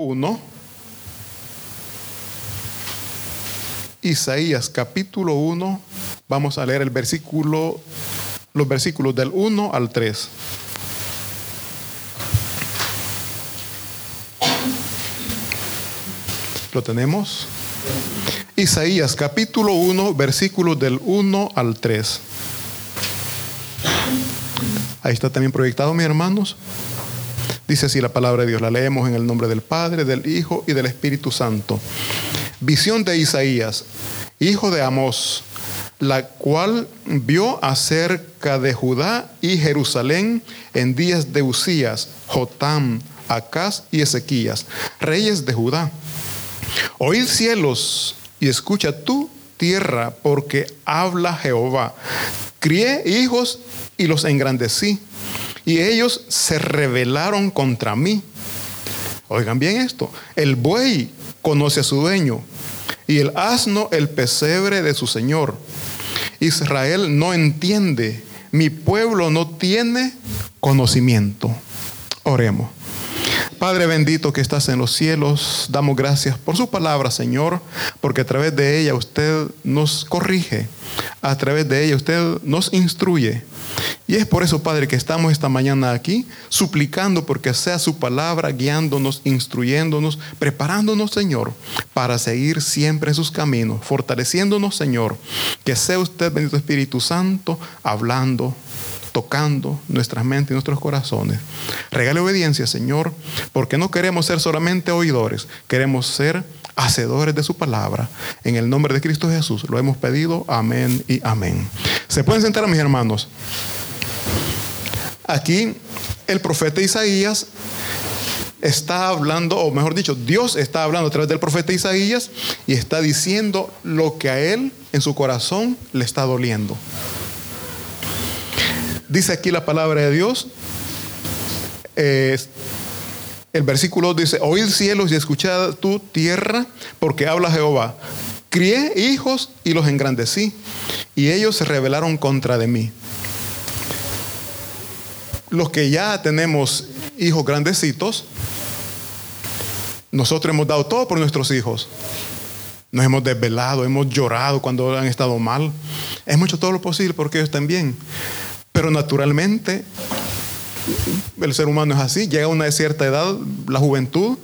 1, Isaías capítulo 1, vamos a leer el versículo, los versículos del 1 al 3. ¿Lo tenemos? Isaías capítulo 1, versículos del 1 al 3. Ahí está también proyectado, mis hermanos. Dice así la palabra de Dios. La leemos en el nombre del Padre, del Hijo y del Espíritu Santo. Visión de Isaías, hijo de Amós, la cual vio acerca de Judá y Jerusalén en días de Usías, Jotam, Acaz y Ezequías, reyes de Judá. Oíd cielos y escucha tú tierra, porque habla Jehová. Crié hijos y los engrandecí y ellos se rebelaron contra mí. Oigan bien esto, el buey conoce a su dueño y el asno el pesebre de su señor. Israel no entiende, mi pueblo no tiene conocimiento. Oremos. Padre bendito que estás en los cielos, damos gracias por su palabra, Señor, porque a través de ella usted nos corrige, a través de ella usted nos instruye. Y es por eso, Padre, que estamos esta mañana aquí suplicando porque sea su palabra guiándonos, instruyéndonos, preparándonos, Señor, para seguir siempre en sus caminos, fortaleciéndonos, Señor. Que sea usted, bendito Espíritu Santo, hablando, tocando nuestras mentes y nuestros corazones. Regale obediencia, Señor, porque no queremos ser solamente oidores, queremos ser hacedores de su palabra. En el nombre de Cristo Jesús lo hemos pedido. Amén y amén. Se pueden sentar, mis hermanos. Aquí el profeta Isaías está hablando, o mejor dicho, Dios está hablando a través del profeta Isaías y está diciendo lo que a él en su corazón le está doliendo. Dice aquí la palabra de Dios. el versículo dice, oíd cielos y escuchad tu tierra, porque habla Jehová. Crié hijos y los engrandecí, y ellos se rebelaron contra de mí los que ya tenemos hijos grandecitos, nosotros hemos dado todo por nuestros hijos. Nos hemos desvelado, hemos llorado cuando han estado mal. Hemos hecho todo lo posible porque ellos estén bien. Pero naturalmente, el ser humano es así. Llega a una cierta edad, la juventud,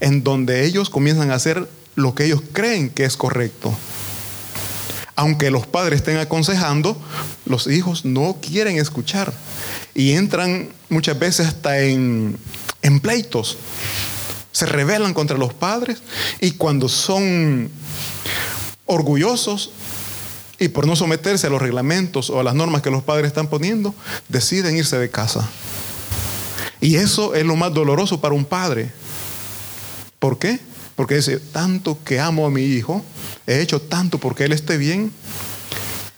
en donde ellos comienzan a hacer lo que ellos creen que es correcto. Aunque los padres estén aconsejando, los hijos no quieren escuchar y entran muchas veces hasta en, pleitos. Se rebelan contra los padres y cuando son orgullosos y por no someterse a los reglamentos o a las normas que los padres están poniendo, deciden irse de casa. Y eso es lo más doloroso para un padre. ¿Por qué? Porque dice, tanto que amo a mi hijo, he hecho tanto porque él esté bien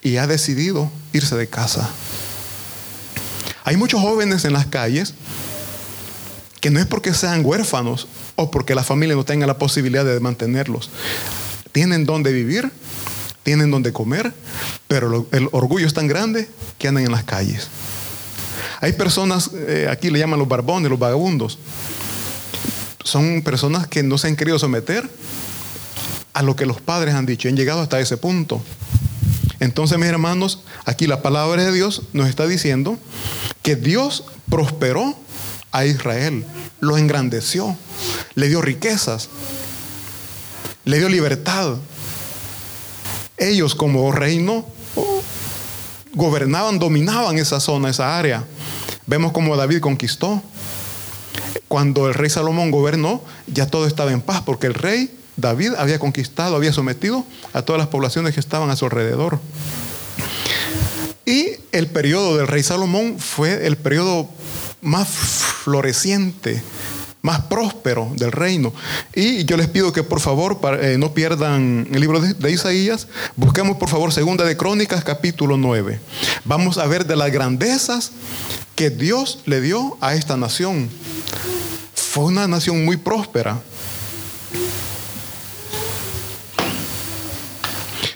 y ha decidido irse de casa. Hay muchos jóvenes en las calles que no es porque sean huérfanos o porque la familia no tenga la posibilidad de mantenerlos. Tienen donde vivir, tienen donde comer, pero el orgullo es tan grande que andan en las calles. Hay personas, eh, aquí le llaman los barbones, los vagabundos. Son personas que no se han querido someter a lo que los padres han dicho. Han llegado hasta ese punto. Entonces, mis hermanos, aquí la palabra de Dios nos está diciendo que Dios prosperó a Israel, lo engrandeció, le dio riquezas, le dio libertad. Ellos como reino gobernaban, dominaban esa zona, esa área. Vemos como David conquistó. Cuando el rey Salomón gobernó, ya todo estaba en paz, porque el rey David había conquistado, había sometido a todas las poblaciones que estaban a su alrededor. Y el periodo del rey Salomón fue el periodo más floreciente, más próspero del reino. Y yo les pido que por favor eh, no pierdan el libro de, de, Isaías. Busquemos por favor Segunda de Crónicas capítulo 9. Vamos a ver de las grandezas que Dios le dio a esta nación. Fue una nación muy próspera.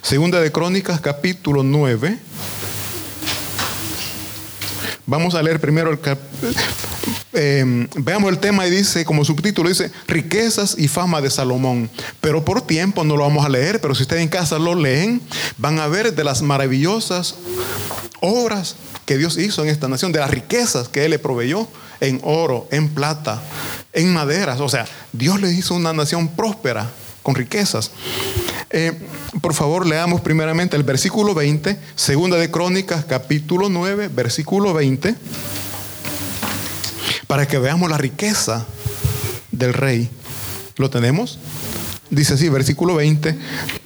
Segunda de Crónicas, capítulo 9. Vamos a leer primero el eh, veamos el tema y dice, como subtítulo, dice, riquezas y fama de Salomón. Pero por tiempo no lo vamos a leer, pero si ustedes en casa lo leen, van a ver de las maravillosas obras que Dios hizo en esta nación, de las riquezas que Él le proveyó en oro, en plata, en maderas. O sea, Dios le hizo una nación próspera, con riquezas. Eh, por favor, leamos primeramente el versículo 20, segunda de Crónicas, capítulo 9, versículo 20 para que veamos la riqueza del rey. ¿Lo tenemos? Dice así, versículo 20,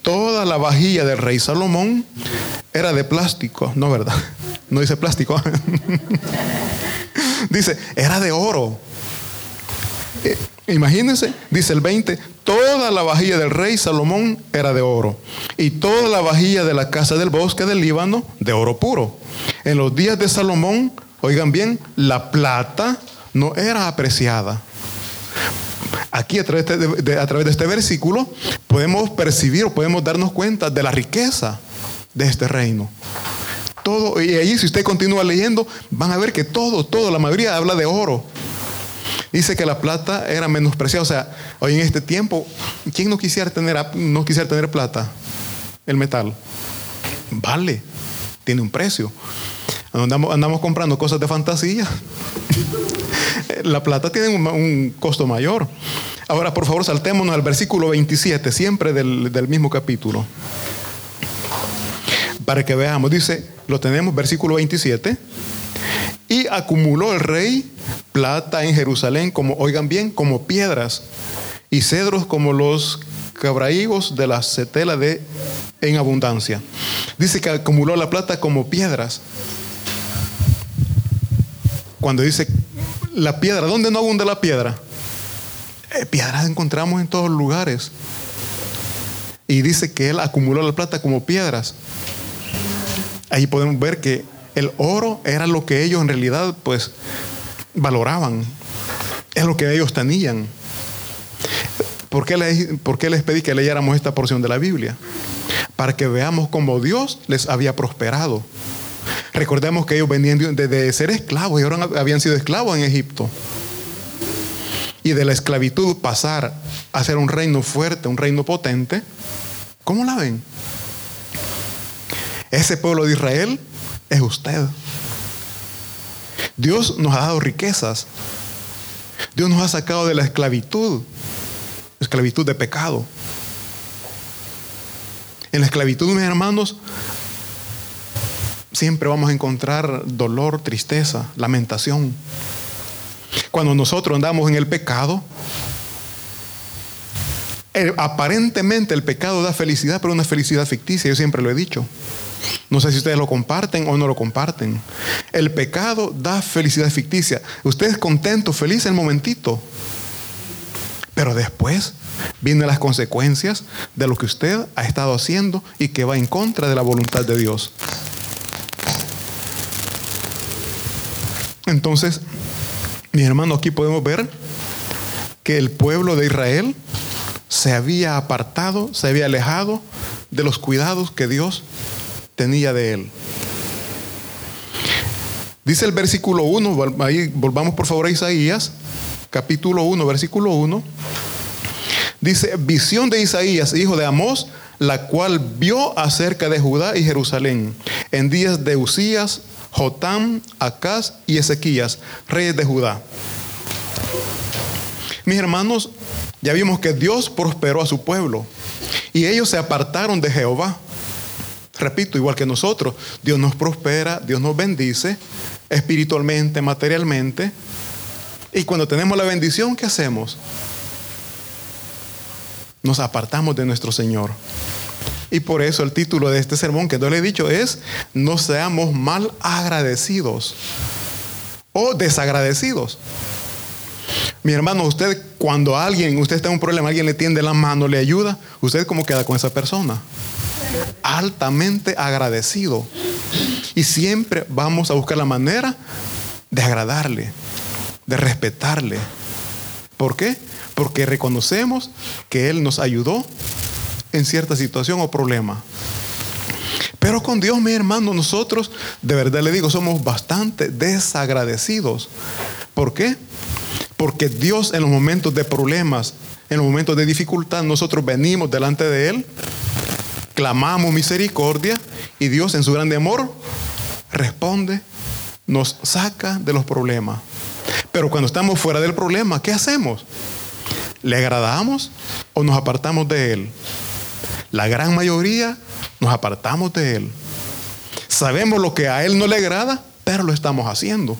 toda la vajilla del rey Salomón era de plástico, no verdad, no dice plástico, dice, era de oro. Eh, imagínense, dice el 20, toda la vajilla del rey Salomón era de oro y toda la vajilla de la casa del bosque del Líbano de oro puro. En los días de Salomón, oigan bien, la plata, no era apreciada. Aquí a través de, a través de este versículo podemos percibir o podemos darnos cuenta de la riqueza de este reino. Todo, y ahí si usted continúa leyendo, van a ver que todo, todo, la mayoría habla de oro. Dice que la plata era menospreciada. O sea, hoy en este tiempo, ¿quién no quisiera tener, no quisiera tener plata? El metal. Vale, tiene un precio. Andamos, comprando cosas de fantasía la plata tiene un, costo mayor. Ahora, por favor, saltémonos al versículo 27, siempre del, del mismo capítulo. Para que veamos, dice, lo tenemos, versículo 27. Y acumuló el rey plata en Jerusalén, como, oigan bien, como piedras, y cedros como los cabraigos de la setela de, en abundancia. Dice que acumuló la plata como piedras. Cuando dice la piedra, ¿dónde no abunda la piedra? Eh, piedras encontramos en todos lugares. Y dice que él acumuló la plata como piedras. Ahí podemos ver que el oro era lo que ellos en realidad pues valoraban. Es lo que ellos tenían. ¿Por qué, les, ¿Por qué les pedí que leyéramos esta porción de la Biblia? Para que veamos cómo Dios les había prosperado. Recordemos que ellos venían de, ser esclavos y ahora habían sido esclavos en Egipto. Y de la esclavitud pasar a ser un reino fuerte, un reino potente. ¿Cómo la ven? Ese pueblo de Israel es usted. Dios nos ha dado riquezas. Dios nos ha sacado de la esclavitud, esclavitud de pecado. En la esclavitud, mis hermanos, siempre vamos a encontrar dolor, tristeza, lamentación. Cuando nosotros andamos en el pecado, aparentemente el pecado da felicidad, pero una felicidad ficticia, yo siempre lo he dicho. No sé si ustedes lo comparten o no lo comparten. El pecado da felicidad ficticia. Usted es contento, feliz el momentito. Pero después vienen las consecuencias de lo que usted ha estado haciendo y que va en contra de la voluntad de Dios. Entonces, mi hermano, aquí podemos ver que el pueblo de Israel se había apartado, se había alejado de los cuidados que Dios tenía de él. Dice el versículo 1, ahí volvamos por favor a Isaías, capítulo 1, versículo 1. Dice, visión de Isaías, hijo de Amós, la cual vio acerca de Judá y Jerusalén en días de Usías, Jotam, Acaz y Ezequías, reyes de Judá. Mis hermanos, ya vimos que Dios prosperó a su pueblo y ellos se apartaron de Jehová. Repito, igual que nosotros, Dios nos prospera, Dios nos bendice espiritualmente, materialmente. Y cuando tenemos la bendición, ¿qué hacemos? Nos apartamos de nuestro Señor. Y por eso el título de este sermón que yo le he dicho es, no seamos mal agradecidos o desagradecidos. Mi hermano, usted cuando alguien, usted está en un problema, alguien le tiende la mano, le ayuda, usted cómo queda con esa persona? Altamente agradecido. Y siempre vamos a buscar la manera de agradarle, de respetarle. ¿Por qué? Porque reconocemos que Él nos ayudó en cierta situación o problema. Pero con Dios, mi hermano, nosotros, de verdad le digo, somos bastante desagradecidos. ¿Por qué? Porque Dios en los momentos de problemas, en los momentos de dificultad, nosotros venimos delante de Él, clamamos misericordia y Dios en su grande amor responde, nos saca de los problemas. Pero cuando estamos fuera del problema, ¿qué hacemos? ¿Le agradamos o nos apartamos de Él? La gran mayoría nos apartamos de Él. Sabemos lo que a Él no le agrada, pero lo estamos haciendo.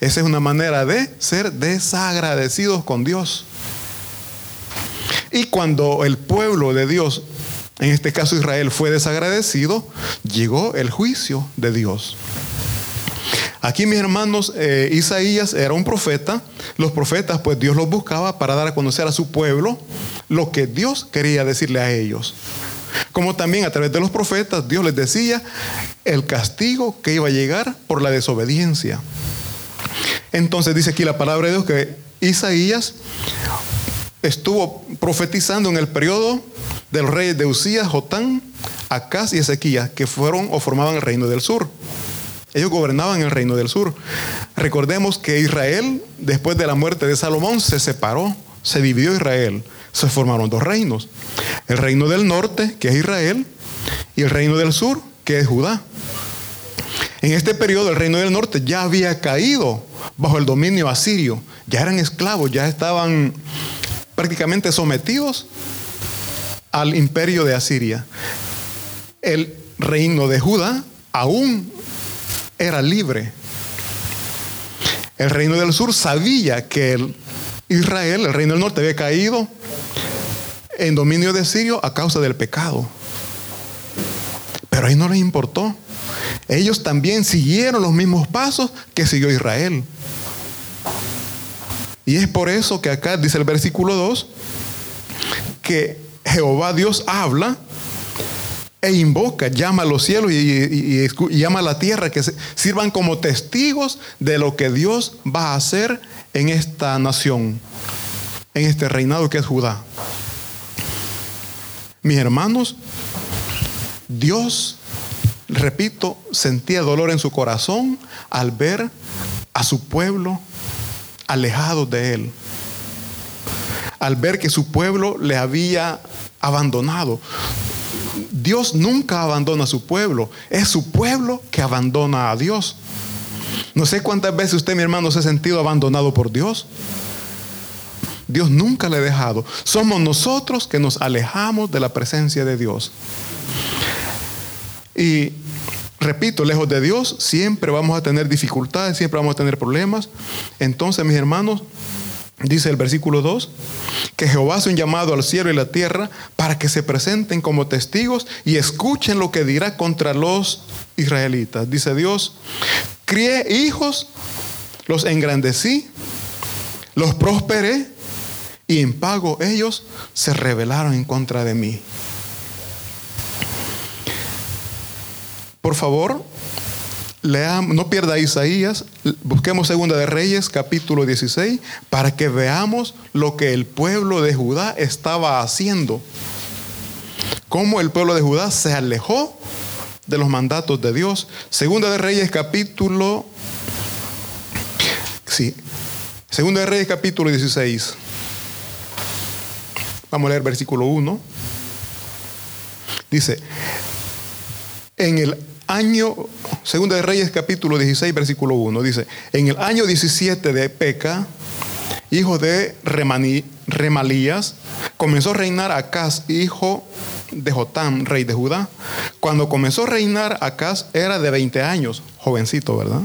Esa es una manera de ser desagradecidos con Dios. Y cuando el pueblo de Dios, en este caso Israel, fue desagradecido, llegó el juicio de Dios. Aquí mis hermanos, eh, Isaías era un profeta. Los profetas, pues Dios los buscaba para dar a conocer a su pueblo lo que Dios quería decirle a ellos. Como también a través de los profetas Dios les decía el castigo que iba a llegar por la desobediencia. Entonces dice aquí la palabra de Dios que Isaías estuvo profetizando en el periodo del rey de Usías, Jotán, Acaz y Ezequías, que fueron o formaban el reino del sur. Ellos gobernaban el reino del sur. Recordemos que Israel, después de la muerte de Salomón, se separó, se dividió Israel. Se formaron dos reinos. El reino del norte, que es Israel, y el reino del sur, que es Judá. En este periodo el reino del norte ya había caído bajo el dominio asirio. Ya eran esclavos, ya estaban prácticamente sometidos al imperio de Asiria. El reino de Judá aún era libre. El reino del sur sabía que Israel, el reino del norte, había caído en dominio de Sirio a causa del pecado. Pero ahí no les importó. Ellos también siguieron los mismos pasos que siguió Israel. Y es por eso que acá dice el versículo 2 que Jehová Dios habla e invoca, llama a los cielos y, llama a la tierra que sirvan como testigos de lo que Dios va a hacer en esta nación, en este reinado que es Judá. Mis hermanos, Dios, repito, sentía dolor en su corazón al ver a su pueblo alejado de él, al ver que su pueblo le había abandonado. Dios nunca abandona a su pueblo. Es su pueblo que abandona a Dios. No sé cuántas veces usted, mi hermano, se ha sentido abandonado por Dios. Dios nunca le ha dejado. Somos nosotros que nos alejamos de la presencia de Dios. Y repito, lejos de Dios siempre vamos a tener dificultades, siempre vamos a tener problemas. Entonces, mis hermanos, Dice el versículo 2, que Jehová hace un llamado al cielo y la tierra para que se presenten como testigos y escuchen lo que dirá contra los israelitas. Dice Dios, crié hijos, los engrandecí, los prosperé y en pago ellos se rebelaron en contra de mí. Por favor, no pierda Isaías, busquemos Segunda de Reyes, capítulo 16, para que veamos lo que el pueblo de Judá estaba haciendo. Cómo el pueblo de Judá se alejó de los mandatos de Dios. Segunda de Reyes, capítulo. Sí. Segunda de Reyes, capítulo 16. Vamos a leer versículo 1. Dice: En el año, Segunda de Reyes capítulo 16, versículo 1, dice, en el año 17 de Peca, hijo de Remalías, comenzó a reinar Acaz, hijo de Jotam, rey de Judá. Cuando comenzó a reinar Acaz era de 20 años, jovencito, ¿verdad?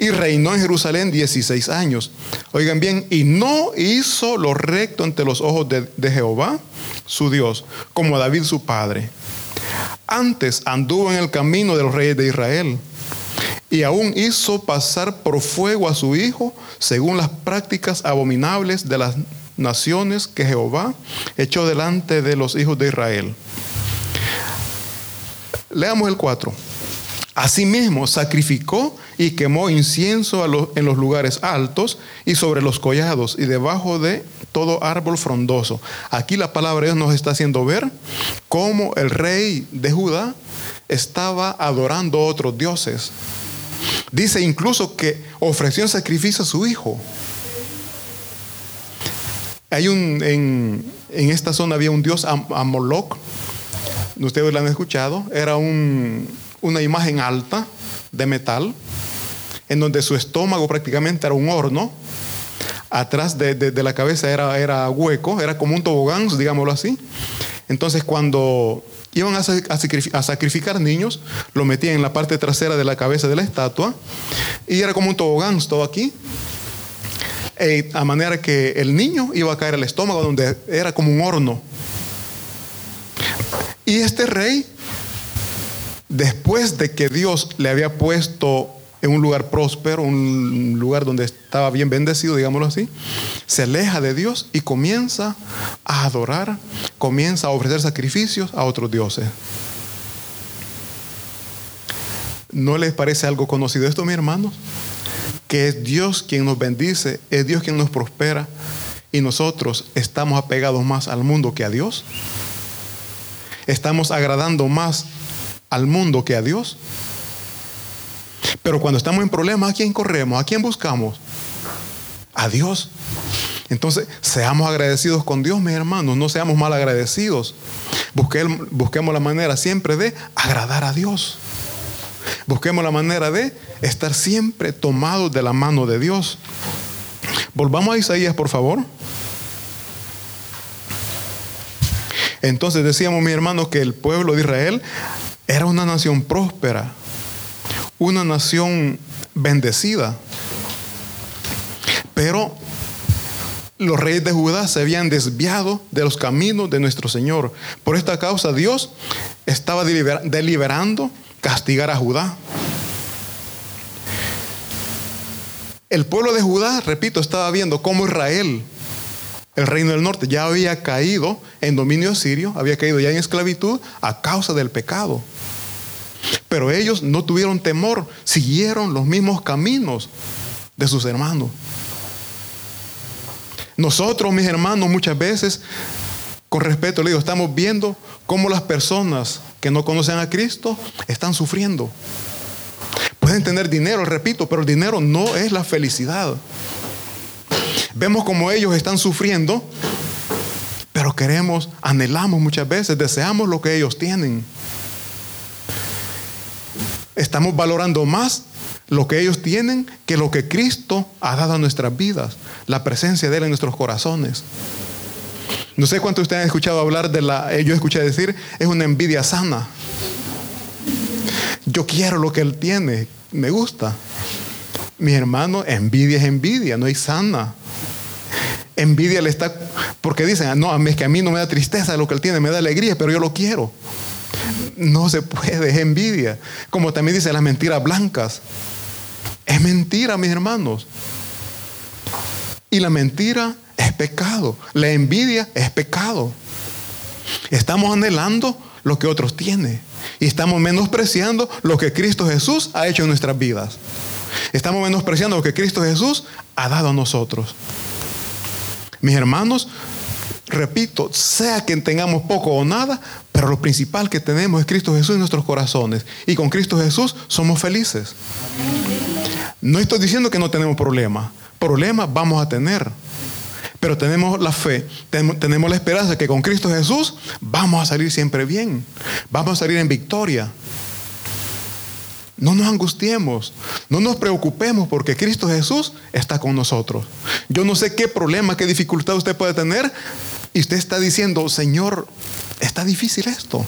Y reinó en Jerusalén 16 años. Oigan bien, y no hizo lo recto ante los ojos de, de Jehová, su Dios, como David su padre antes anduvo en el camino de los reyes de Israel y aún hizo pasar por fuego a su hijo según las prácticas abominables de las naciones que Jehová echó delante de los hijos de Israel. Leamos el 4. Asimismo sacrificó y quemó incienso en los lugares altos y sobre los collados y debajo de todo árbol frondoso. Aquí la palabra de Dios nos está haciendo ver cómo el rey de Judá estaba adorando a otros dioses. Dice incluso que ofreció en sacrificio a su hijo. Hay un, en, esta zona había un dios Amolok, ustedes lo han escuchado, era una imagen alta de metal, en donde su estómago prácticamente era un horno, atrás de, la cabeza era, era, hueco, era como un tobogán, digámoslo así. Entonces cuando iban a, sacrificar niños, lo metían en la parte trasera de la cabeza de la estatua, y era como un tobogán todo aquí. Eh, a manera que el niño iba a caer al estómago, donde era como un horno. Y este rey, después de que Dios le había puesto en un lugar próspero, un lugar donde estaba bien bendecido, digámoslo así, se aleja de Dios y comienza a adorar, comienza a ofrecer sacrificios a otros dioses. ¿No les parece algo conocido esto, mis hermanos? Que es Dios quien nos bendice, es Dios quien nos prospera y nosotros estamos apegados más al mundo que a Dios. Estamos agradando más al mundo que a Dios. Pero cuando estamos en problemas, ¿a quién corremos? ¿A quién buscamos? A Dios. Entonces, seamos agradecidos con Dios, mis hermanos, no seamos mal agradecidos. busquemos la manera siempre de agradar a Dios. Busquemos la manera de estar siempre tomados de la mano de Dios. Volvamos a Isaías, por favor. Entonces decíamos, mi hermano, que el pueblo de Israel era una nación próspera, una nación bendecida. Pero los reyes de Judá se habían desviado de los caminos de nuestro Señor. Por esta causa Dios estaba deliberando castigar a Judá. El pueblo de Judá, repito, estaba viendo cómo Israel, el reino del norte, ya había caído en dominio sirio, había caído ya en esclavitud a causa del pecado. Pero ellos no tuvieron temor, siguieron los mismos caminos de sus hermanos. Nosotros, mis hermanos, muchas veces, con respeto le digo, estamos viendo cómo las personas que no conocen a Cristo están sufriendo. Pueden tener dinero, repito, pero el dinero no es la felicidad. Vemos como ellos están sufriendo, pero queremos, anhelamos muchas veces, deseamos lo que ellos tienen. Estamos valorando más lo que ellos tienen que lo que Cristo ha dado a nuestras vidas, la presencia de Él en nuestros corazones. No sé cuántos de ustedes han escuchado hablar de la, eh, yo escuché decir, es una envidia sana. Yo quiero lo que Él tiene, me gusta. Mi hermano, envidia es envidia, no hay sana. Envidia le está, porque dicen, no, es que a mí no me da tristeza lo que Él tiene, me da alegría, pero yo lo quiero. No se puede, es envidia. Como también dice las mentiras blancas. Es mentira, mis hermanos. Y la mentira es pecado. La envidia es pecado. Estamos anhelando lo que otros tienen. Y estamos menospreciando lo que Cristo Jesús ha hecho en nuestras vidas. Estamos menospreciando lo que Cristo Jesús ha dado a nosotros. Mis hermanos, repito, sea que tengamos poco o nada, pero lo principal que tenemos es Cristo Jesús en nuestros corazones. Y con Cristo Jesús somos felices. No estoy diciendo que no tenemos problemas. Problemas vamos a tener. Pero tenemos la fe, tenemos la esperanza de que con Cristo Jesús vamos a salir siempre bien. Vamos a salir en victoria. No nos angustiemos, no nos preocupemos porque Cristo Jesús está con nosotros. Yo no sé qué problema, qué dificultad usted puede tener y usted está diciendo, Señor, está difícil esto.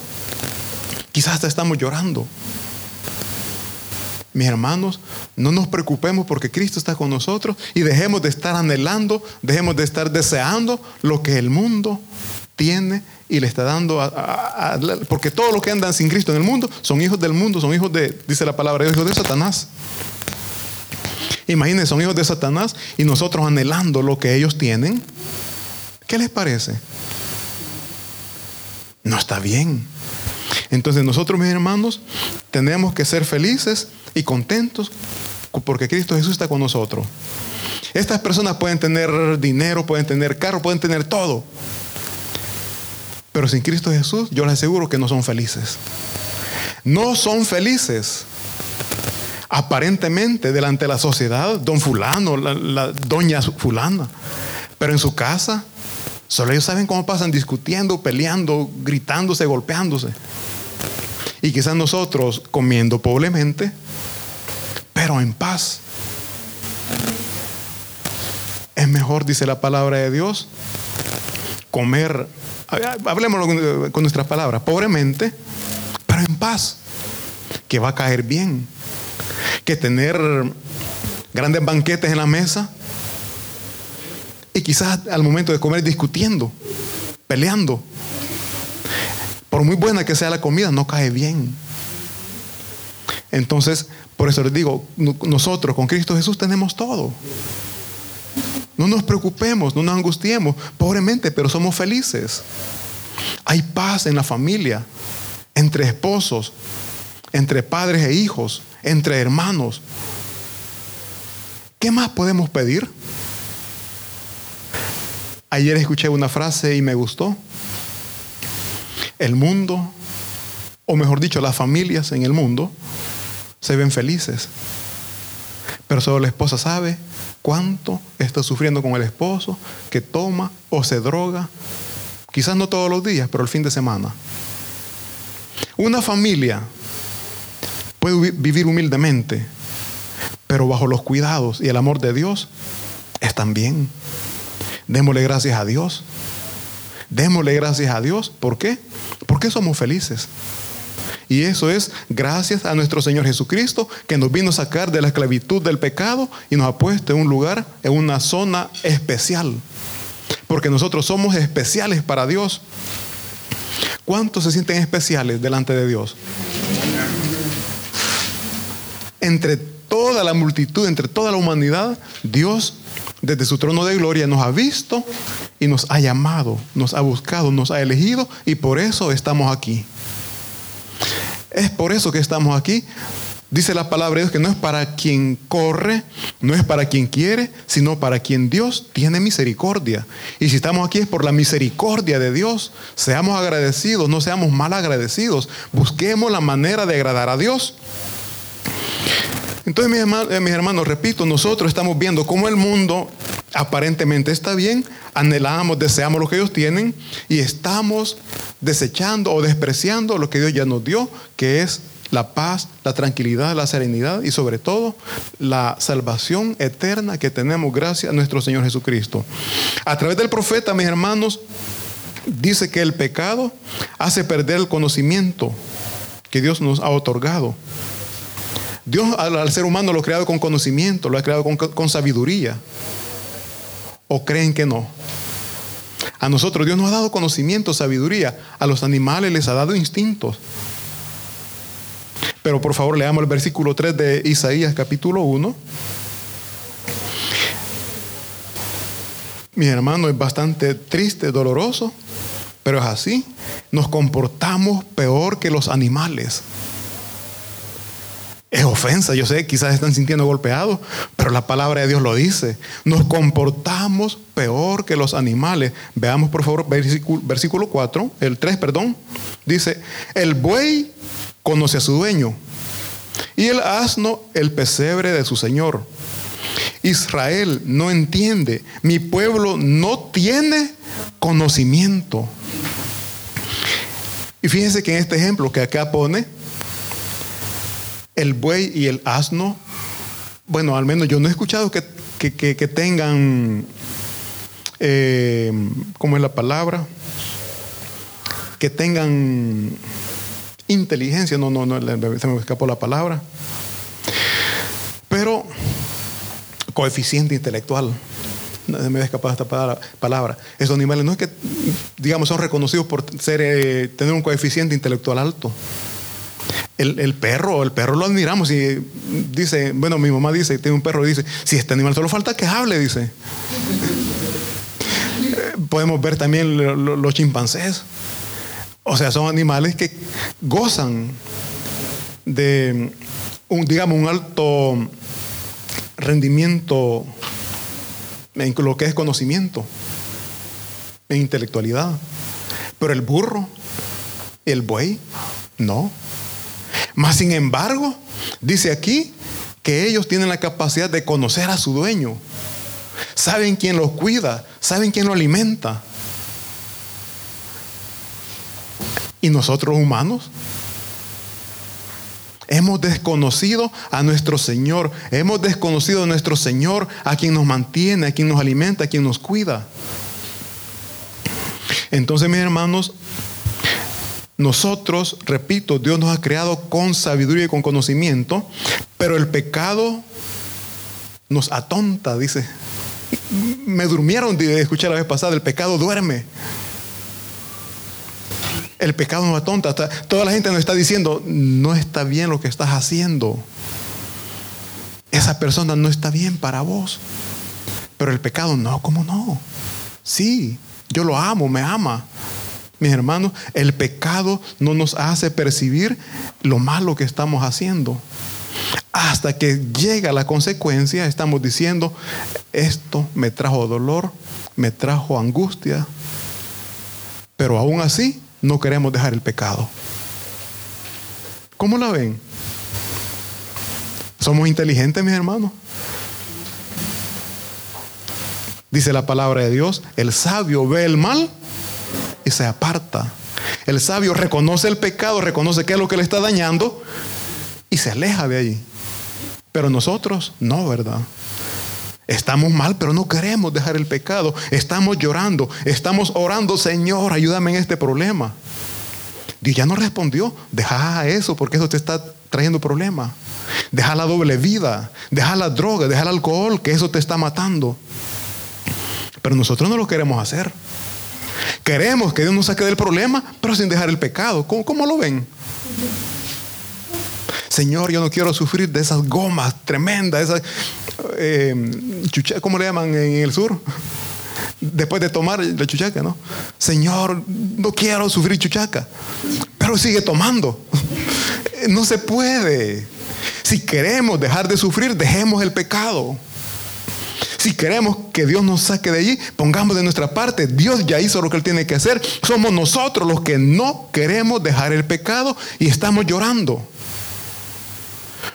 Quizás hasta estamos llorando. Mis hermanos, no nos preocupemos porque Cristo está con nosotros y dejemos de estar anhelando, dejemos de estar deseando lo que el mundo tiene y le está dando porque todos los que andan sin Cristo en el mundo son hijos del mundo, son hijos de, dice la palabra, hijos de Satanás. Imagínense, son hijos de Satanás y nosotros anhelando lo que ellos tienen. ¿Qué les parece? No está bien. Entonces nosotros, mis hermanos, tenemos que ser felices y contentos porque Cristo Jesús está con nosotros. Estas personas pueden tener dinero, pueden tener carro, pueden tener todo. Pero sin Cristo Jesús, yo les aseguro que no son felices. No son felices. Aparentemente, delante de la sociedad, don fulano, la, doña fulana. Pero en su casa, solo ellos saben cómo pasan discutiendo, peleando, gritándose, golpeándose. Y quizás nosotros comiendo pobremente, pero en paz. Es mejor, dice la palabra de Dios, comer, hablemos con nuestras palabras, pobremente, pero en paz, que va a caer bien, que tener grandes banquetes en la mesa y quizás al momento de comer discutiendo, peleando. Por muy buena que sea la comida, no cae bien. Entonces, por eso les digo, nosotros con Cristo Jesús tenemos todo. No nos preocupemos, no nos angustiemos, pobremente, pero somos felices. Hay paz en la familia, entre esposos, entre padres e hijos, entre hermanos. ¿Qué más podemos pedir? Ayer escuché una frase y me gustó. El mundo, o mejor dicho, las familias en el mundo, se ven felices. Pero solo la esposa sabe cuánto está sufriendo con el esposo que toma o se droga, quizás no todos los días, pero el fin de semana. Una familia puede vivir humildemente, pero bajo los cuidados y el amor de Dios están bien. Démosle gracias a Dios. Démosle gracias a Dios. ¿Por qué? Porque somos felices. Y eso es gracias a nuestro Señor Jesucristo que nos vino a sacar de la esclavitud del pecado y nos ha puesto en un lugar, en una zona especial. Porque nosotros somos especiales para Dios. ¿Cuántos se sienten especiales delante de Dios? Entre toda la multitud, entre toda la humanidad, Dios desde su trono de gloria nos ha visto y nos ha llamado, nos ha buscado, nos ha elegido y por eso estamos aquí. Es por eso que estamos aquí. Dice la palabra de Dios que no es para quien corre, no es para quien quiere, sino para quien Dios tiene misericordia. Y si estamos aquí es por la misericordia de Dios. Seamos agradecidos, no seamos mal agradecidos. Busquemos la manera de agradar a Dios. Entonces, mis hermanos, eh, mis hermanos, repito, nosotros estamos viendo cómo el mundo aparentemente está bien, anhelamos, deseamos lo que ellos tienen y estamos desechando o despreciando lo que Dios ya nos dio, que es la paz, la tranquilidad, la serenidad y sobre todo la salvación eterna que tenemos gracias a nuestro Señor Jesucristo. A través del profeta, mis hermanos, dice que el pecado hace perder el conocimiento que Dios nos ha otorgado. Dios al, ser humano lo ha creado con conocimiento, lo ha creado con, sabiduría. ¿O creen que no? A nosotros Dios nos ha dado conocimiento, sabiduría. A los animales les ha dado instintos. Pero por favor leamos el versículo 3 de Isaías capítulo 1. Mi hermano es bastante triste, doloroso, pero es así. Nos comportamos peor que los animales. Ofensa, yo sé, quizás están sintiendo golpeados, pero la palabra de Dios lo dice. Nos comportamos peor que los animales. Veamos por favor versículo, versículo 4, el 3, perdón. Dice, el buey conoce a su dueño y el asno el pesebre de su señor. Israel no entiende, mi pueblo no tiene conocimiento. Y fíjense que en este ejemplo que acá pone, el buey y el asno, bueno, al menos yo no he escuchado que, tengan, eh, ¿cómo es la palabra? Que tengan inteligencia, no, no, no, se me escapó la palabra. Pero coeficiente intelectual. Me ha escapado esta palabra. Esos animales no es que, digamos, son reconocidos por ser, eh, tener un coeficiente intelectual alto el, perro, el perro lo admiramos y dice, bueno, mi mamá dice, tiene un perro y dice, si este animal solo falta que hable, dice. Podemos ver también los chimpancés. O sea, son animales que gozan de, un, digamos, un alto rendimiento en lo que es conocimiento, en intelectualidad. Pero el burro, el buey, no. Mas sin embargo, dice aquí que ellos tienen la capacidad de conocer a su dueño. Saben quién los cuida, saben quién lo alimenta. ¿Y nosotros humanos? Hemos desconocido a nuestro Señor. Hemos desconocido a nuestro Señor, a quien nos mantiene, a quien nos alimenta, a quien nos cuida. Entonces, mis hermanos, nosotros, repito, Dios nos ha creado con sabiduría y con conocimiento, pero el pecado nos atonta, dice. Me durmieron de escuchar la vez pasada, el pecado duerme. El pecado nos atonta. Toda la gente nos está diciendo, no está bien lo que estás haciendo. Esa persona no está bien para vos. Pero el pecado no, ¿cómo no? Sí, yo lo amo, me ama. Mis hermanos, el pecado no nos hace percibir lo malo que estamos haciendo. Hasta que llega la consecuencia, estamos diciendo, esto me trajo dolor, me trajo angustia, pero aún así no queremos dejar el pecado. ¿Cómo la ven? ¿Somos inteligentes, mis hermanos? Dice la palabra de Dios, el sabio ve el mal y se aparta. El sabio reconoce el pecado, reconoce qué es lo que le está dañando y se aleja de allí. Pero nosotros no, ¿verdad? Estamos mal, pero no queremos dejar el pecado. Estamos llorando, estamos orando, Señor, ayúdame en este problema. Dios ya no respondió. Deja eso porque eso te está trayendo problemas. Deja la doble vida, deja la droga, deja el alcohol, que eso te está matando. Pero nosotros no lo queremos hacer. Queremos que Dios nos saque del problema, pero sin dejar el pecado. ¿Cómo, cómo lo ven? Señor, yo no quiero sufrir de esas gomas tremendas, esas, eh, ¿cómo le llaman en el sur? Después de tomar la chuchaca, ¿no? Señor, no quiero sufrir chuchaca, pero sigue tomando. No se puede. Si queremos dejar de sufrir, dejemos el pecado. Si queremos que Dios nos saque de allí, pongamos de nuestra parte. Dios ya hizo lo que Él tiene que hacer. Somos nosotros los que no queremos dejar el pecado y estamos llorando.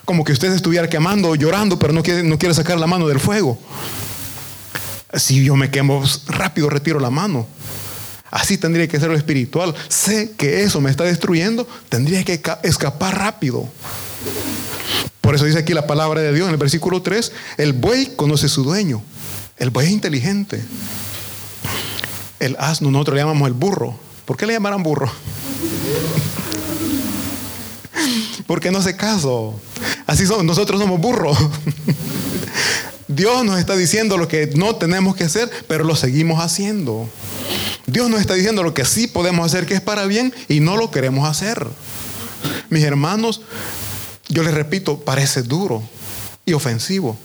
Como que usted estuviera quemando o llorando, pero no quiere, no quiere sacar la mano del fuego. Si yo me quemo rápido, retiro la mano. Así tendría que ser lo espiritual. Sé que eso me está destruyendo, tendría que escapar rápido. Por eso dice aquí la palabra de Dios en el versículo 3, el buey conoce su dueño. El buey es inteligente. El asno, nosotros le llamamos el burro. ¿Por qué le llamarán burro? Porque no hace caso. Así somos, nosotros somos burros. Dios nos está diciendo lo que no tenemos que hacer, pero lo seguimos haciendo. Dios nos está diciendo lo que sí podemos hacer, que es para bien, y no lo queremos hacer. Mis hermanos, yo les repito, parece duro y ofensivo,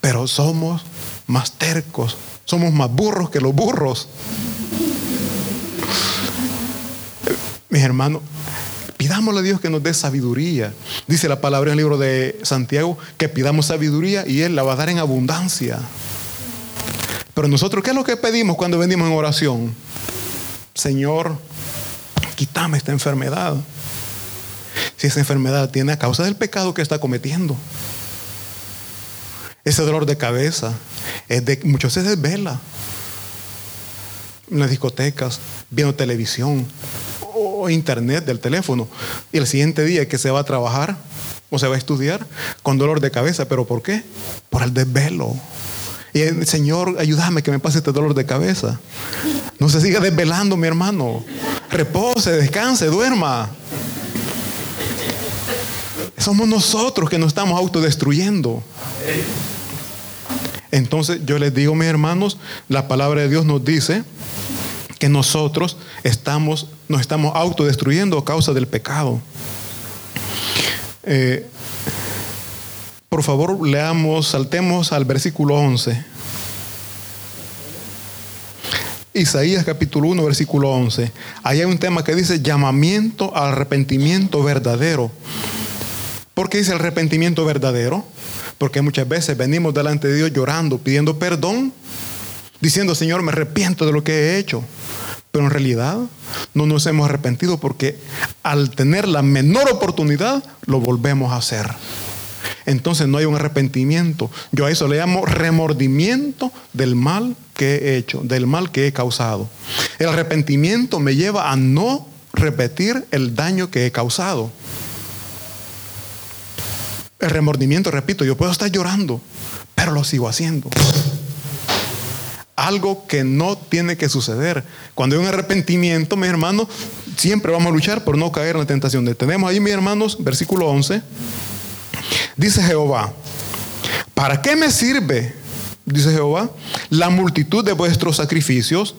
pero somos más tercos, somos más burros que los burros. Mis hermanos, pidámosle a Dios que nos dé sabiduría. Dice la palabra en el libro de Santiago que pidamos sabiduría y Él la va a dar en abundancia. Pero nosotros, ¿qué es lo que pedimos cuando venimos en oración? Señor, quítame esta enfermedad si esa enfermedad tiene a causa del pecado que está cometiendo. Ese dolor de cabeza es de, muchas veces vela en las discotecas, viendo televisión o internet del teléfono. Y el siguiente día que se va a trabajar o se va a estudiar con dolor de cabeza. ¿Pero por qué? Por el desvelo. Y el Señor, ayúdame que me pase este dolor de cabeza. No se siga desvelando, mi hermano. Repose, descanse, duerma. Somos nosotros que nos estamos autodestruyendo. Entonces yo les digo, mis hermanos, la palabra de Dios nos dice que nosotros estamos, nos estamos autodestruyendo a causa del pecado. Eh, por favor, leamos, saltemos al versículo 11. Isaías capítulo 1, versículo 11. Ahí hay un tema que dice llamamiento al arrepentimiento verdadero ¿Por qué dice el arrepentimiento verdadero? Porque muchas veces venimos delante de Dios llorando, pidiendo perdón, diciendo, Señor, me arrepiento de lo que he hecho. Pero en realidad no nos hemos arrepentido porque al tener la menor oportunidad lo volvemos a hacer. Entonces no hay un arrepentimiento. Yo a eso le llamo remordimiento del mal que he hecho, del mal que he causado. El arrepentimiento me lleva a no repetir el daño que he causado. El remordimiento, repito, yo puedo estar llorando, pero lo sigo haciendo. Algo que no tiene que suceder. Cuando hay un arrepentimiento, mis hermanos, siempre vamos a luchar por no caer en la tentación. Tenemos ahí, mis hermanos, versículo 11. Dice Jehová, ¿para qué me sirve, dice Jehová, la multitud de vuestros sacrificios?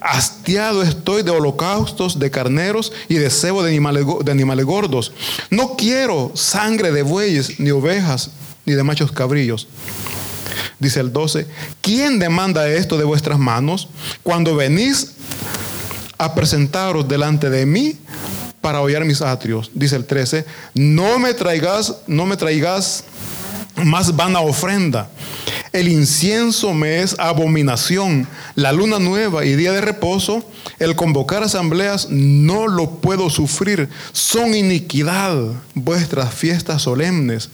Hastiado estoy de holocaustos, de carneros y de cebo de animales, de animales gordos. No quiero sangre de bueyes, ni ovejas, ni de machos cabrillos. Dice el 12, ¿quién demanda esto de vuestras manos cuando venís a presentaros delante de mí para hollar mis atrios? Dice el 13, no me traigas, no me traigas más vana ofrenda. El incienso me es abominación. La luna nueva y día de reposo, el convocar asambleas, no lo puedo sufrir. Son iniquidad vuestras fiestas solemnes.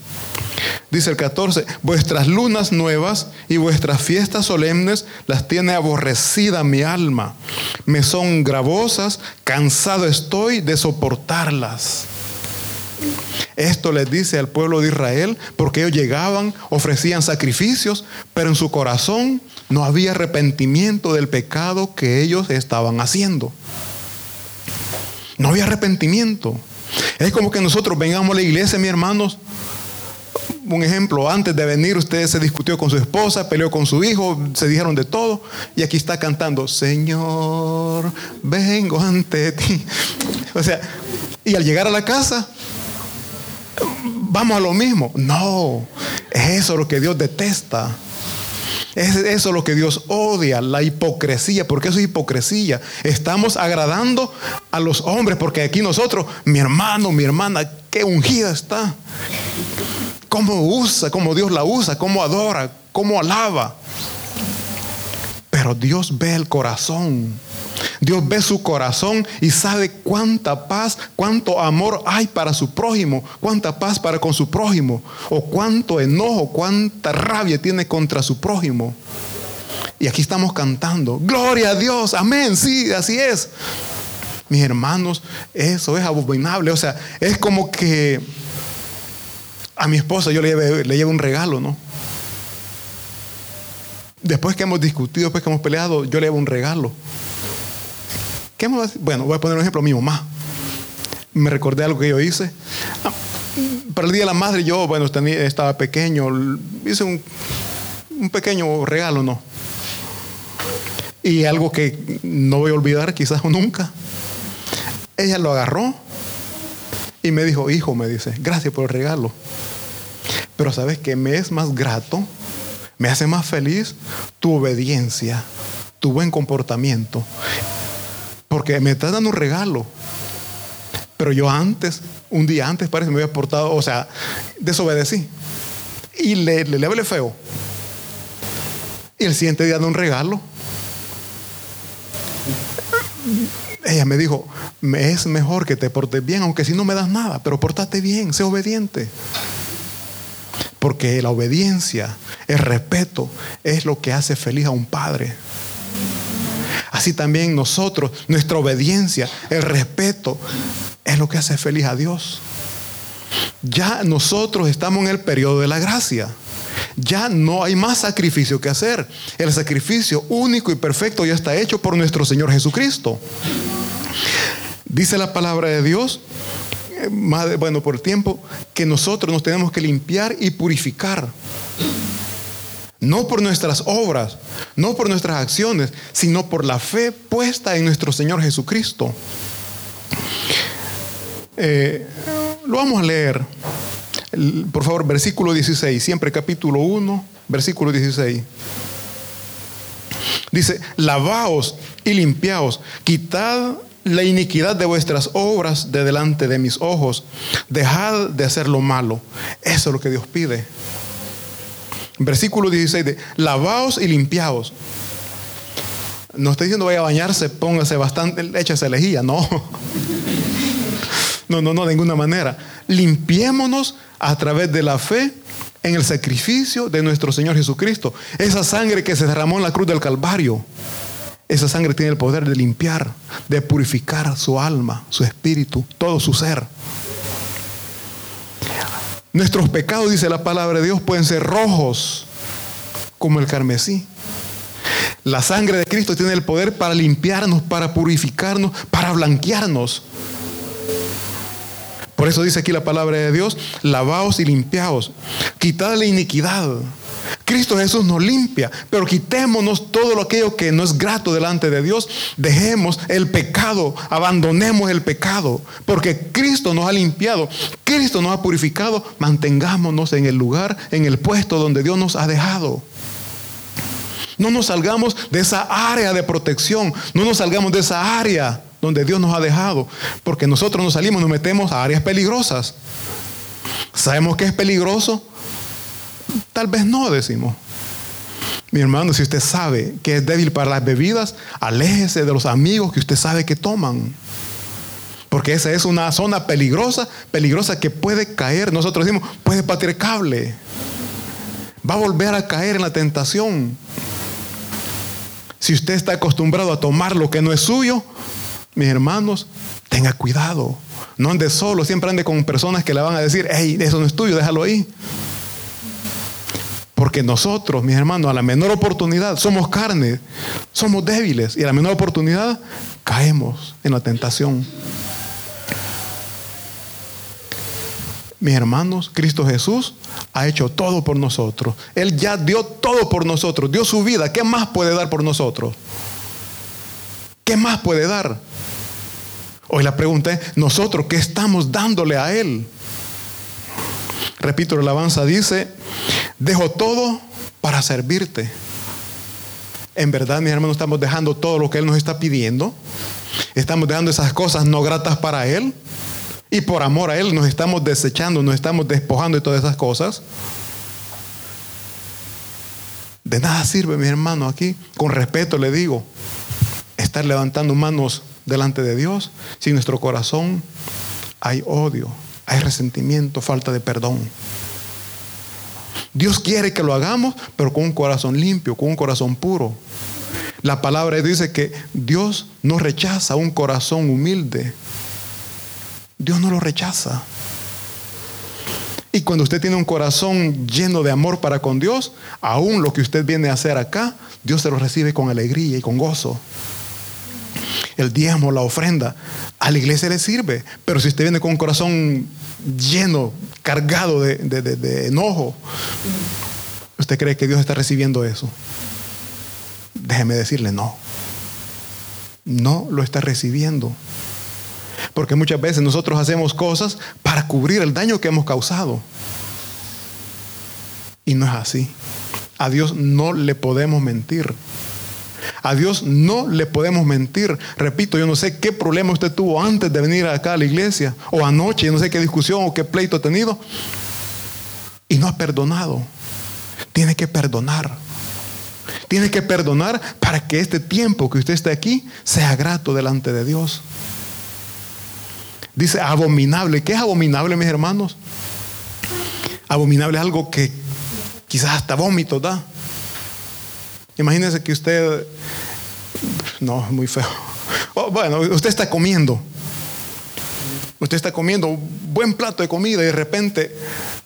Dice el 14, vuestras lunas nuevas y vuestras fiestas solemnes las tiene aborrecida mi alma. Me son gravosas, cansado estoy de soportarlas. Esto les dice al pueblo de Israel porque ellos llegaban, ofrecían sacrificios, pero en su corazón no había arrepentimiento del pecado que ellos estaban haciendo. No había arrepentimiento. Es como que nosotros vengamos a la iglesia, mis hermanos. Un ejemplo, antes de venir usted se discutió con su esposa, peleó con su hijo, se dijeron de todo y aquí está cantando, Señor, vengo ante ti. O sea, y al llegar a la casa, vamos a lo mismo. No, es eso lo que Dios detesta. Es eso lo que Dios odia, la hipocresía, porque eso es hipocresía. Estamos agradando a los hombres, porque aquí nosotros, mi hermano, mi hermana, qué ungida está. Cómo usa, cómo Dios la usa, cómo adora, cómo alaba. Pero Dios ve el corazón. Dios ve su corazón y sabe cuánta paz, cuánto amor hay para su prójimo, cuánta paz para con su prójimo, o cuánto enojo, cuánta rabia tiene contra su prójimo. Y aquí estamos cantando, gloria a Dios, amén, sí, así es. Mis hermanos, eso es abominable, o sea, es como que a mi esposa yo le llevo, le llevo un regalo, ¿no? Después que hemos discutido, después que hemos peleado, yo le llevo un regalo. ¿Qué Bueno, voy a poner un ejemplo. Mi mamá. Me recordé algo que yo hice. Ah, para el Día de la Madre yo, bueno, estaba pequeño. Hice un, un pequeño regalo, ¿no? Y algo que no voy a olvidar quizás nunca. Ella lo agarró y me dijo, hijo, me dice, gracias por el regalo. Pero sabes que me es más grato, me hace más feliz tu obediencia, tu buen comportamiento. Porque me estás dando un regalo. Pero yo antes, un día antes parece, me había portado, o sea, desobedecí. Y le, le, le feo. Y el siguiente día de un regalo. Ella me dijo, es mejor que te portes bien, aunque si no me das nada, pero portate bien, sé obediente. Porque la obediencia, el respeto, es lo que hace feliz a un padre. Así también nosotros, nuestra obediencia, el respeto, es lo que hace feliz a Dios. Ya nosotros estamos en el periodo de la gracia. Ya no hay más sacrificio que hacer. El sacrificio único y perfecto ya está hecho por nuestro Señor Jesucristo. Dice la palabra de Dios, eh, bueno, por el tiempo, que nosotros nos tenemos que limpiar y purificar. No por nuestras obras, no por nuestras acciones, sino por la fe puesta en nuestro Señor Jesucristo. Eh, lo vamos a leer. Por favor, versículo 16, siempre capítulo 1, versículo 16. Dice, lavaos y limpiaos, quitad la iniquidad de vuestras obras de delante de mis ojos. Dejad de hacer lo malo. Eso es lo que Dios pide. Versículo 16 de, lavaos y limpiaos. No estoy diciendo vaya a bañarse, póngase bastante, échese lejía, no. No, no, no, de ninguna manera. Limpiémonos a través de la fe en el sacrificio de nuestro Señor Jesucristo. Esa sangre que se derramó en la cruz del Calvario. Esa sangre tiene el poder de limpiar, de purificar su alma, su espíritu, todo su ser. Nuestros pecados, dice la palabra de Dios, pueden ser rojos como el carmesí. La sangre de Cristo tiene el poder para limpiarnos, para purificarnos, para blanquearnos. Por eso dice aquí la palabra de Dios, lavaos y limpiaos, quitad la iniquidad. Cristo Jesús nos limpia, pero quitémonos todo aquello que no es grato delante de Dios. Dejemos el pecado, abandonemos el pecado, porque Cristo nos ha limpiado, Cristo nos ha purificado. Mantengámonos en el lugar, en el puesto donde Dios nos ha dejado. No nos salgamos de esa área de protección, no nos salgamos de esa área donde Dios nos ha dejado, porque nosotros nos salimos, nos metemos a áreas peligrosas. ¿Sabemos que es peligroso? Tal vez no, decimos. Mi hermano, si usted sabe que es débil para las bebidas, aléjese de los amigos que usted sabe que toman. Porque esa es una zona peligrosa, peligrosa que puede caer. Nosotros decimos, puede cable. Va a volver a caer en la tentación. Si usted está acostumbrado a tomar lo que no es suyo, mis hermanos, tenga cuidado. No ande solo, siempre ande con personas que le van a decir, hey, eso no es tuyo, déjalo ahí. Porque nosotros, mis hermanos, a la menor oportunidad, somos carne, somos débiles y a la menor oportunidad caemos en la tentación. Mis hermanos, Cristo Jesús ha hecho todo por nosotros. Él ya dio todo por nosotros, dio su vida. ¿Qué más puede dar por nosotros? ¿Qué más puede dar? Hoy la pregunta es, ¿nosotros qué estamos dándole a Él? Repito, la alabanza dice, dejo todo para servirte. En verdad, mis hermanos, estamos dejando todo lo que Él nos está pidiendo. Estamos dejando esas cosas no gratas para Él. Y por amor a Él nos estamos desechando, nos estamos despojando de todas esas cosas. De nada sirve, mi hermano, aquí. Con respeto le digo, estar levantando manos delante de Dios si en nuestro corazón hay odio, hay resentimiento, falta de perdón. Dios quiere que lo hagamos, pero con un corazón limpio, con un corazón puro. La palabra dice que Dios no rechaza un corazón humilde. Dios no lo rechaza. Y cuando usted tiene un corazón lleno de amor para con Dios, aún lo que usted viene a hacer acá, Dios se lo recibe con alegría y con gozo el diezmo, la ofrenda, a la iglesia le sirve. Pero si usted viene con un corazón lleno, cargado de, enojo, ¿usted cree que Dios está recibiendo eso? Déjeme decirle, no. No lo está recibiendo. Porque muchas veces nosotros hacemos cosas para cubrir el daño que hemos causado. Y no es así. A Dios no le podemos mentir. A Dios no le podemos mentir. Repito, yo no sé qué problema usted tuvo antes de venir acá a la iglesia o anoche, yo no sé qué discusión o qué pleito ha tenido y no ha perdonado. Tiene que perdonar. Tiene que perdonar para que este tiempo que usted esté aquí sea grato delante de Dios. Dice abominable. ¿Qué es abominable, mis hermanos? Abominable es algo que quizás hasta vómito da. Imagínese que usted, no, muy feo. Oh, bueno, usted está comiendo. Usted está comiendo un buen plato de comida y de repente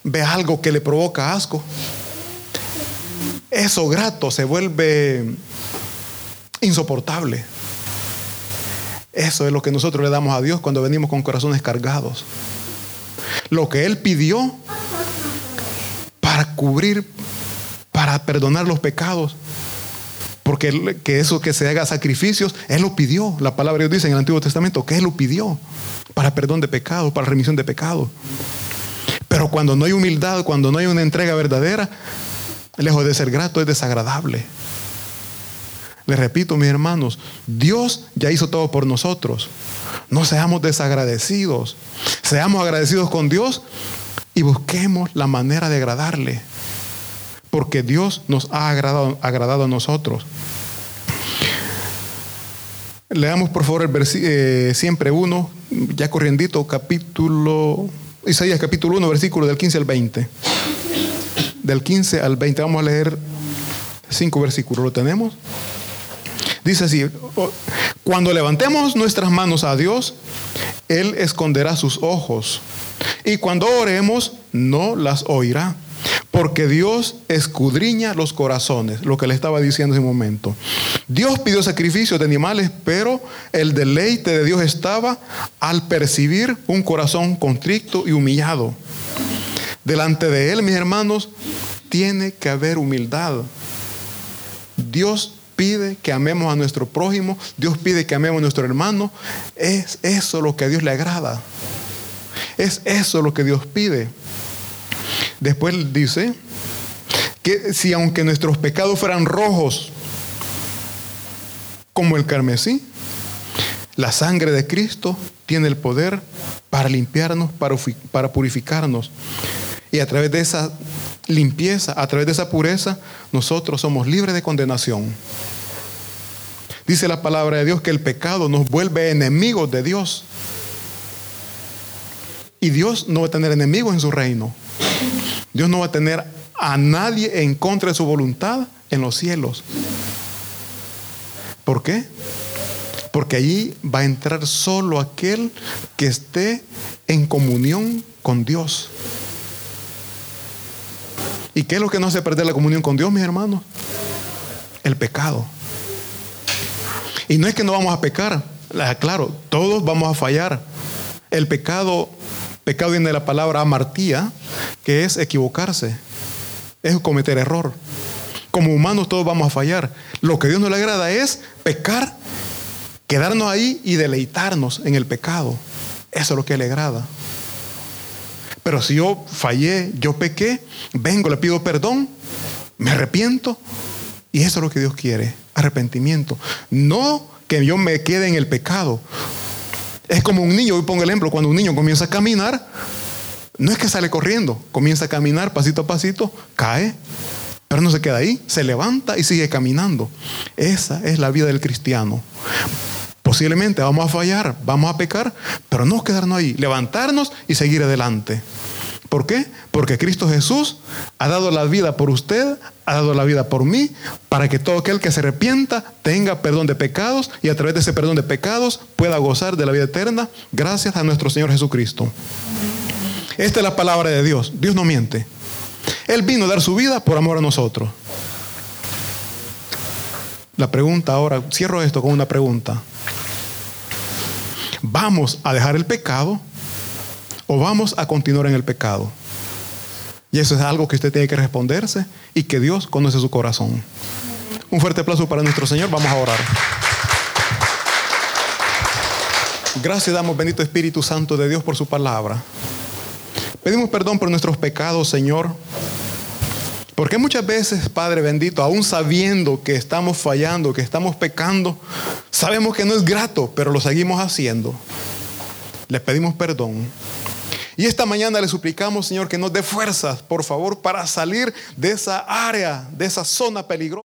ve algo que le provoca asco. Eso grato se vuelve insoportable. Eso es lo que nosotros le damos a Dios cuando venimos con corazones cargados. Lo que Él pidió para cubrir, para perdonar los pecados, porque que eso que se haga sacrificios, Él lo pidió. La palabra de Dios dice en el Antiguo Testamento que Él lo pidió para perdón de pecados, para remisión de pecados. Pero cuando no hay humildad, cuando no hay una entrega verdadera, lejos de ser grato, es desagradable. Les repito, mis hermanos, Dios ya hizo todo por nosotros. No seamos desagradecidos. Seamos agradecidos con Dios y busquemos la manera de agradarle. Porque Dios nos ha agradado, agradado a nosotros. Leamos por favor el versículo eh, siempre uno, ya corriendito, capítulo, Isaías capítulo 1, versículo del 15 al 20. Del 15 al 20, vamos a leer cinco versículos, ¿lo tenemos? Dice así, cuando levantemos nuestras manos a Dios, Él esconderá sus ojos. Y cuando oremos, no las oirá. Porque Dios escudriña los corazones, lo que le estaba diciendo en ese momento. Dios pidió sacrificios de animales, pero el deleite de Dios estaba al percibir un corazón contrito y humillado. Delante de Él, mis hermanos, tiene que haber humildad. Dios pide que amemos a nuestro prójimo, Dios pide que amemos a nuestro hermano. Es eso lo que a Dios le agrada. Es eso lo que Dios pide. Después dice que si aunque nuestros pecados fueran rojos como el carmesí, la sangre de Cristo tiene el poder para limpiarnos, para, purificarnos. Y a través de esa limpieza, a través de esa pureza, nosotros somos libres de condenación. Dice la palabra de Dios que el pecado nos vuelve enemigos de Dios. Y Dios no va a tener enemigos en su reino. Dios no va a tener a nadie en contra de su voluntad en los cielos. ¿Por qué? Porque allí va a entrar solo aquel que esté en comunión con Dios. ¿Y qué es lo que no hace perder la comunión con Dios, mis hermanos? El pecado. Y no es que no vamos a pecar, claro, todos vamos a fallar. El pecado, pecado viene de la palabra amartía, que es equivocarse, es cometer error. Como humanos todos vamos a fallar. Lo que Dios no le agrada es pecar, quedarnos ahí y deleitarnos en el pecado. Eso es lo que le agrada. Pero si yo fallé, yo pequé, vengo, le pido perdón, me arrepiento. Y eso es lo que Dios quiere, arrepentimiento. No que yo me quede en el pecado. Es como un niño, hoy pongo el ejemplo, cuando un niño comienza a caminar, no es que sale corriendo, comienza a caminar pasito a pasito, cae, pero no se queda ahí, se levanta y sigue caminando. Esa es la vida del cristiano. Posiblemente vamos a fallar, vamos a pecar, pero no quedarnos ahí, levantarnos y seguir adelante. ¿Por qué? Porque Cristo Jesús ha dado la vida por usted, ha dado la vida por mí, para que todo aquel que se arrepienta tenga perdón de pecados y a través de ese perdón de pecados pueda gozar de la vida eterna gracias a nuestro Señor Jesucristo. Esta es la palabra de Dios. Dios no miente. Él vino a dar su vida por amor a nosotros. La pregunta ahora, cierro esto con una pregunta vamos a dejar el pecado o vamos a continuar en el pecado. Y eso es algo que usted tiene que responderse y que Dios conoce su corazón. Un fuerte aplauso para nuestro Señor. Vamos a orar. Gracias damos, bendito Espíritu Santo de Dios, por su palabra. Pedimos perdón por nuestros pecados, Señor. Porque muchas veces, Padre bendito, aún sabiendo que estamos fallando, que estamos pecando, sabemos que no es grato, pero lo seguimos haciendo. Les pedimos perdón. Y esta mañana le suplicamos, Señor, que nos dé fuerzas, por favor, para salir de esa área, de esa zona peligrosa.